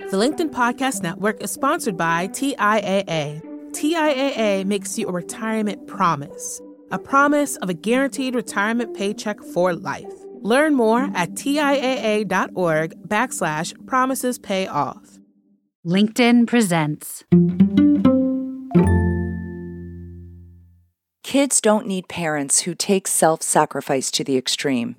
The LinkedIn Podcast Network is sponsored by TIAA. TIAA makes you a retirement promise, a promise of a guaranteed retirement paycheck for life. Learn more at TIAA.org backslash promises pay off. LinkedIn presents. Kids don't need parents who take self sacrifice to the extreme.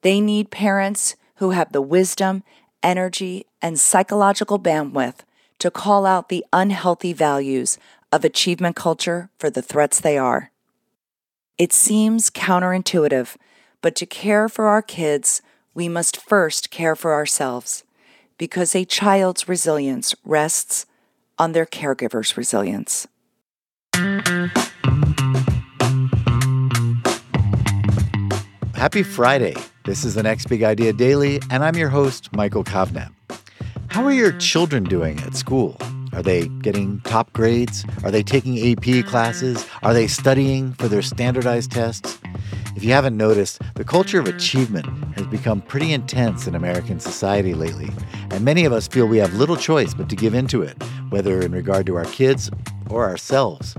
They need parents who have the wisdom, energy, and psychological bandwidth to call out the unhealthy values of achievement culture for the threats they are. It seems counterintuitive, but to care for our kids, we must first care for ourselves because a child's resilience rests on their caregiver's resilience. Happy Friday. This is the Next Big Idea Daily, and I'm your host, Michael Kovnat. How are your children doing at school? Are they getting top grades? Are they taking AP mm-hmm. classes? Are they studying for their standardized tests? If you haven't noticed, the culture of mm-hmm. achievement has become pretty intense in American society lately, and many of us feel we have little choice but to give into it, whether in regard to our kids or ourselves.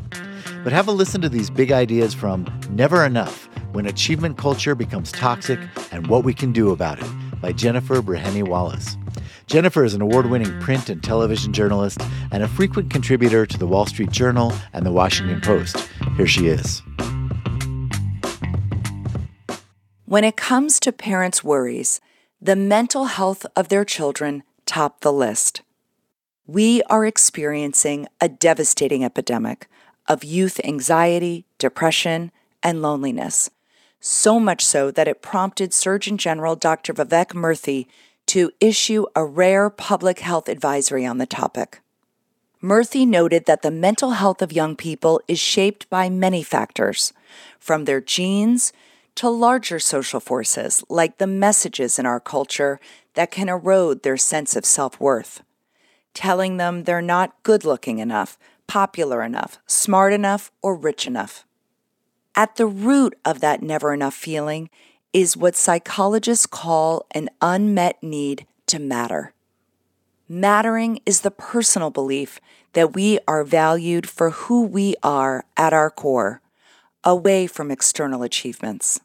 But have a listen to these big ideas from Never Enough When Achievement Culture Becomes Toxic and What We Can Do About It by Jennifer Breheny Wallace. Jennifer is an award winning print and television journalist and a frequent contributor to the Wall Street Journal and the Washington Post. Here she is. When it comes to parents' worries, the mental health of their children top the list. We are experiencing a devastating epidemic of youth anxiety, depression, and loneliness. So much so that it prompted Surgeon General Dr. Vivek Murthy to issue a rare public health advisory on the topic. Murthy noted that the mental health of young people is shaped by many factors, from their genes to larger social forces like the messages in our culture that can erode their sense of self worth, telling them they're not good looking enough, popular enough, smart enough, or rich enough. At the root of that never enough feeling is what psychologists call an unmet need to matter. Mattering is the personal belief that we are valued for who we are at our core, away from external achievements.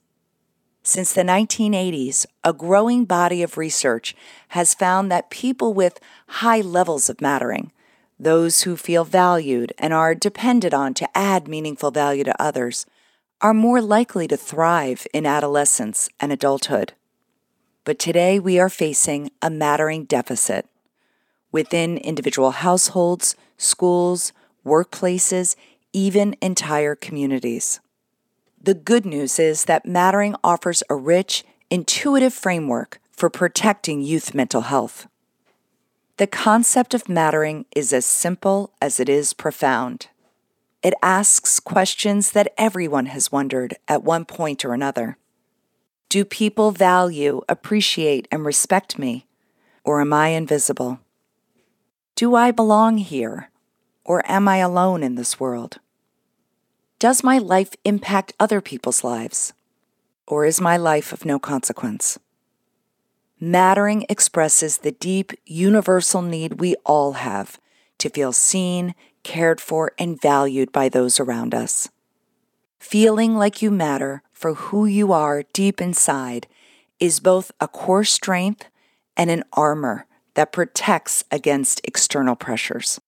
Since the 1980s, a growing body of research has found that people with high levels of mattering, those who feel valued and are depended on to add meaningful value to others are more likely to thrive in adolescence and adulthood. But today we are facing a mattering deficit within individual households, schools, workplaces, even entire communities. The good news is that Mattering offers a rich, intuitive framework for protecting youth mental health. The concept of mattering is as simple as it is profound. It asks questions that everyone has wondered at one point or another. Do people value, appreciate, and respect me? Or am I invisible? Do I belong here? Or am I alone in this world? Does my life impact other people's lives? Or is my life of no consequence? Mattering expresses the deep, universal need we all have to feel seen, cared for, and valued by those around us. Feeling like you matter for who you are deep inside is both a core strength and an armor that protects against external pressures.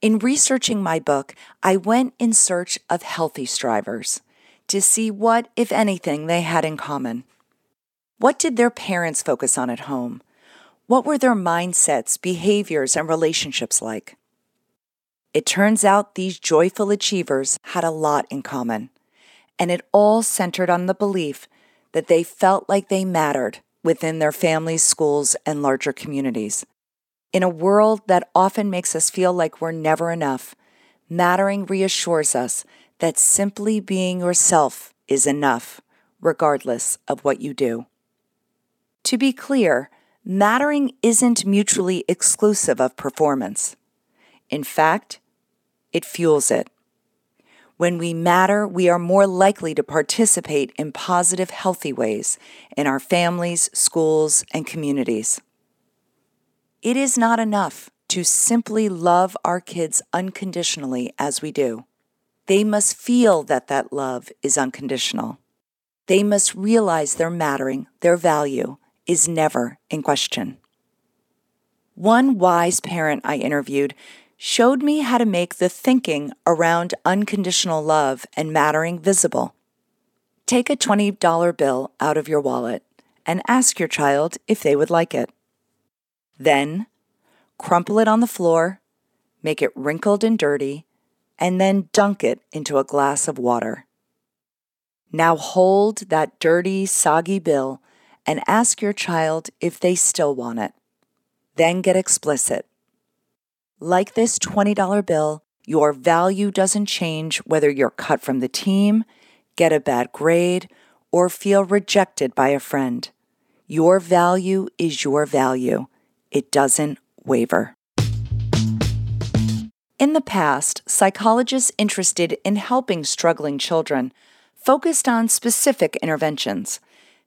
In researching my book, I went in search of healthy strivers to see what, if anything, they had in common. What did their parents focus on at home? What were their mindsets, behaviors, and relationships like? It turns out these joyful achievers had a lot in common, and it all centered on the belief that they felt like they mattered within their families, schools, and larger communities. In a world that often makes us feel like we're never enough, mattering reassures us that simply being yourself is enough, regardless of what you do. To be clear, mattering isn't mutually exclusive of performance. In fact, it fuels it. When we matter, we are more likely to participate in positive, healthy ways in our families, schools, and communities. It is not enough to simply love our kids unconditionally as we do. They must feel that that love is unconditional. They must realize their mattering, their value is never in question. One wise parent I interviewed showed me how to make the thinking around unconditional love and mattering visible. Take a $20 bill out of your wallet and ask your child if they would like it. Then, crumple it on the floor, make it wrinkled and dirty, and then dunk it into a glass of water. Now hold that dirty, soggy bill and ask your child if they still want it. Then get explicit. Like this $20 bill, your value doesn't change whether you're cut from the team, get a bad grade, or feel rejected by a friend. Your value is your value. It doesn't waver. In the past, psychologists interested in helping struggling children focused on specific interventions,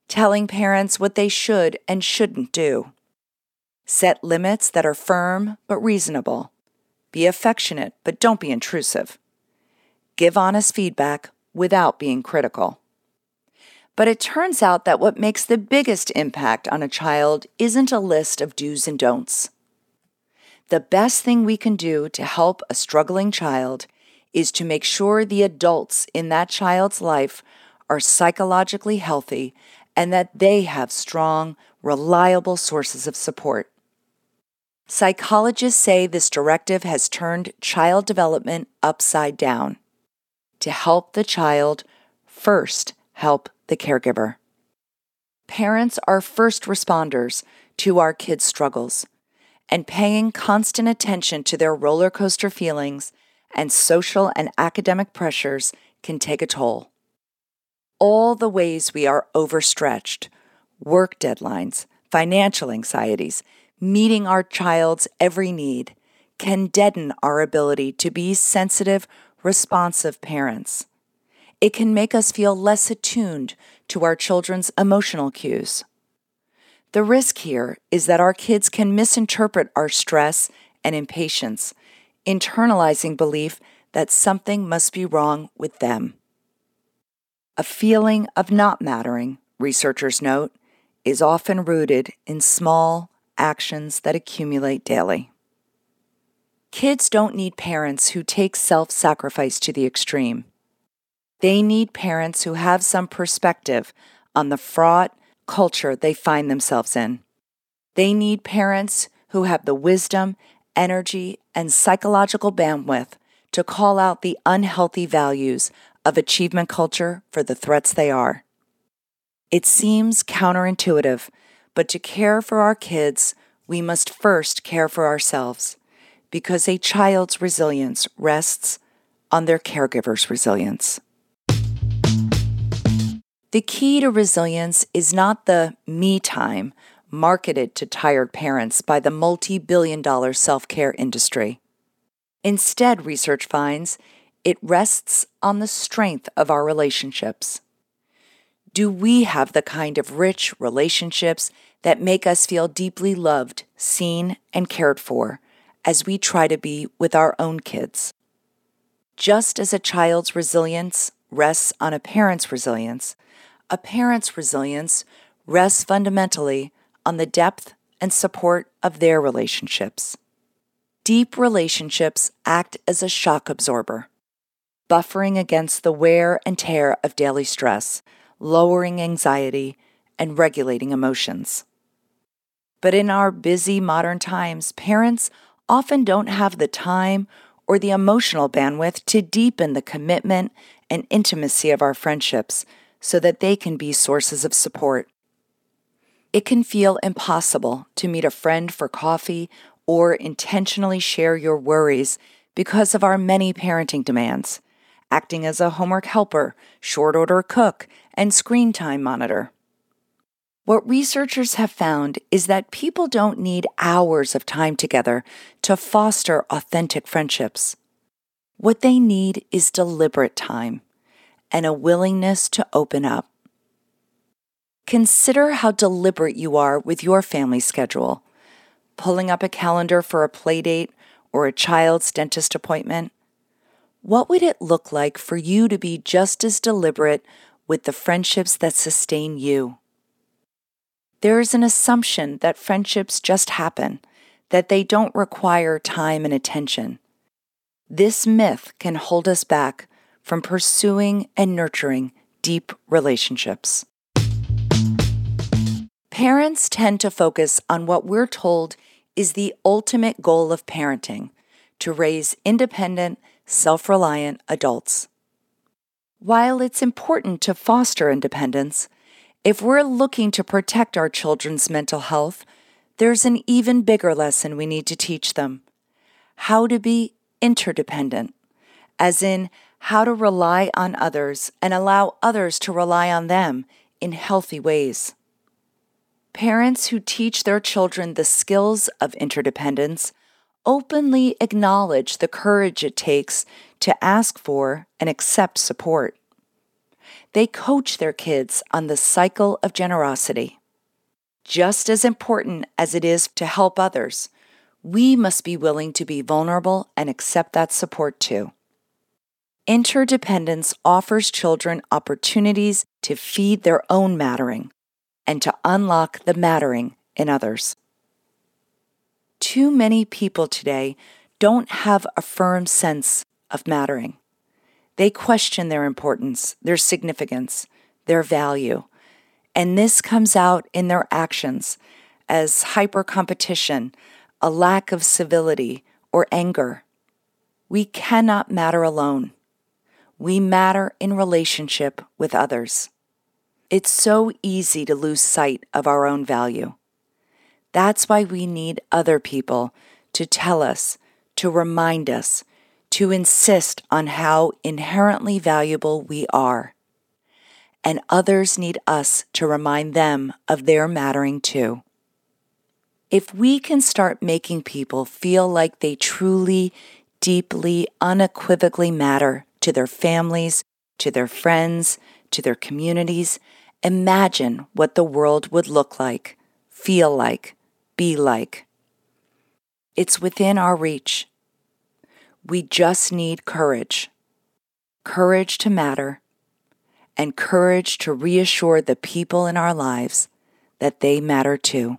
telling parents what they should and shouldn't do. Set limits that are firm but reasonable. Be affectionate but don't be intrusive. Give honest feedback without being critical. But it turns out that what makes the biggest impact on a child isn't a list of do's and don'ts. The best thing we can do to help a struggling child is to make sure the adults in that child's life are psychologically healthy and that they have strong, reliable sources of support. Psychologists say this directive has turned child development upside down. To help the child, first help the caregiver. Parents are first responders to our kids' struggles, and paying constant attention to their roller coaster feelings and social and academic pressures can take a toll. All the ways we are overstretched work deadlines, financial anxieties, meeting our child's every need can deaden our ability to be sensitive, responsive parents. It can make us feel less attuned to our children's emotional cues. The risk here is that our kids can misinterpret our stress and impatience, internalizing belief that something must be wrong with them. A feeling of not mattering, researchers note, is often rooted in small actions that accumulate daily. Kids don't need parents who take self sacrifice to the extreme. They need parents who have some perspective on the fraught culture they find themselves in. They need parents who have the wisdom, energy, and psychological bandwidth to call out the unhealthy values of achievement culture for the threats they are. It seems counterintuitive, but to care for our kids, we must first care for ourselves because a child's resilience rests on their caregiver's resilience. The key to resilience is not the me time marketed to tired parents by the multi billion dollar self care industry. Instead, research finds it rests on the strength of our relationships. Do we have the kind of rich relationships that make us feel deeply loved, seen, and cared for as we try to be with our own kids? Just as a child's resilience rests on a parent's resilience, a parent's resilience rests fundamentally on the depth and support of their relationships. Deep relationships act as a shock absorber, buffering against the wear and tear of daily stress, lowering anxiety, and regulating emotions. But in our busy modern times, parents often don't have the time or the emotional bandwidth to deepen the commitment and intimacy of our friendships so that they can be sources of support. It can feel impossible to meet a friend for coffee or intentionally share your worries because of our many parenting demands, acting as a homework helper, short order cook, and screen time monitor. What researchers have found is that people don't need hours of time together to foster authentic friendships. What they need is deliberate time and a willingness to open up. Consider how deliberate you are with your family schedule. pulling up a calendar for a play date or a child's dentist appointment? What would it look like for you to be just as deliberate with the friendships that sustain you? There is an assumption that friendships just happen, that they don't require time and attention. This myth can hold us back from pursuing and nurturing deep relationships. Parents tend to focus on what we're told is the ultimate goal of parenting to raise independent, self reliant adults. While it's important to foster independence, if we're looking to protect our children's mental health, there's an even bigger lesson we need to teach them how to be interdependent, as in how to rely on others and allow others to rely on them in healthy ways. Parents who teach their children the skills of interdependence openly acknowledge the courage it takes to ask for and accept support. They coach their kids on the cycle of generosity. Just as important as it is to help others, we must be willing to be vulnerable and accept that support too. Interdependence offers children opportunities to feed their own mattering and to unlock the mattering in others. Too many people today don't have a firm sense of mattering. They question their importance, their significance, their value, and this comes out in their actions as hyper competition, a lack of civility, or anger. We cannot matter alone. We matter in relationship with others. It's so easy to lose sight of our own value. That's why we need other people to tell us, to remind us, to insist on how inherently valuable we are. And others need us to remind them of their mattering too. If we can start making people feel like they truly, deeply, unequivocally matter to their families, to their friends, to their communities, imagine what the world would look like, feel like, be like. It's within our reach. We just need courage courage to matter, and courage to reassure the people in our lives that they matter too.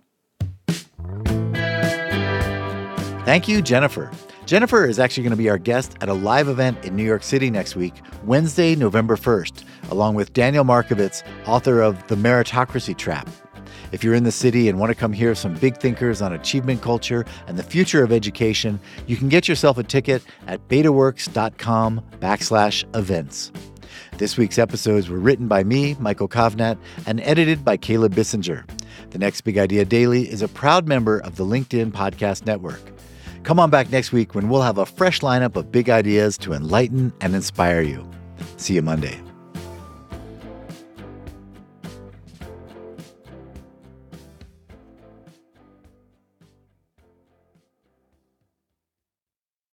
Thank you, Jennifer. Jennifer is actually going to be our guest at a live event in New York City next week, Wednesday, November 1st, along with Daniel Markovits, author of The Meritocracy Trap. If you're in the city and want to come hear some big thinkers on achievement culture and the future of education, you can get yourself a ticket at betaworks.com backslash events. This week's episodes were written by me, Michael Kovnat, and edited by Caleb Bissinger. The Next Big Idea Daily is a proud member of the LinkedIn Podcast Network. Come on back next week when we'll have a fresh lineup of big ideas to enlighten and inspire you. See you Monday.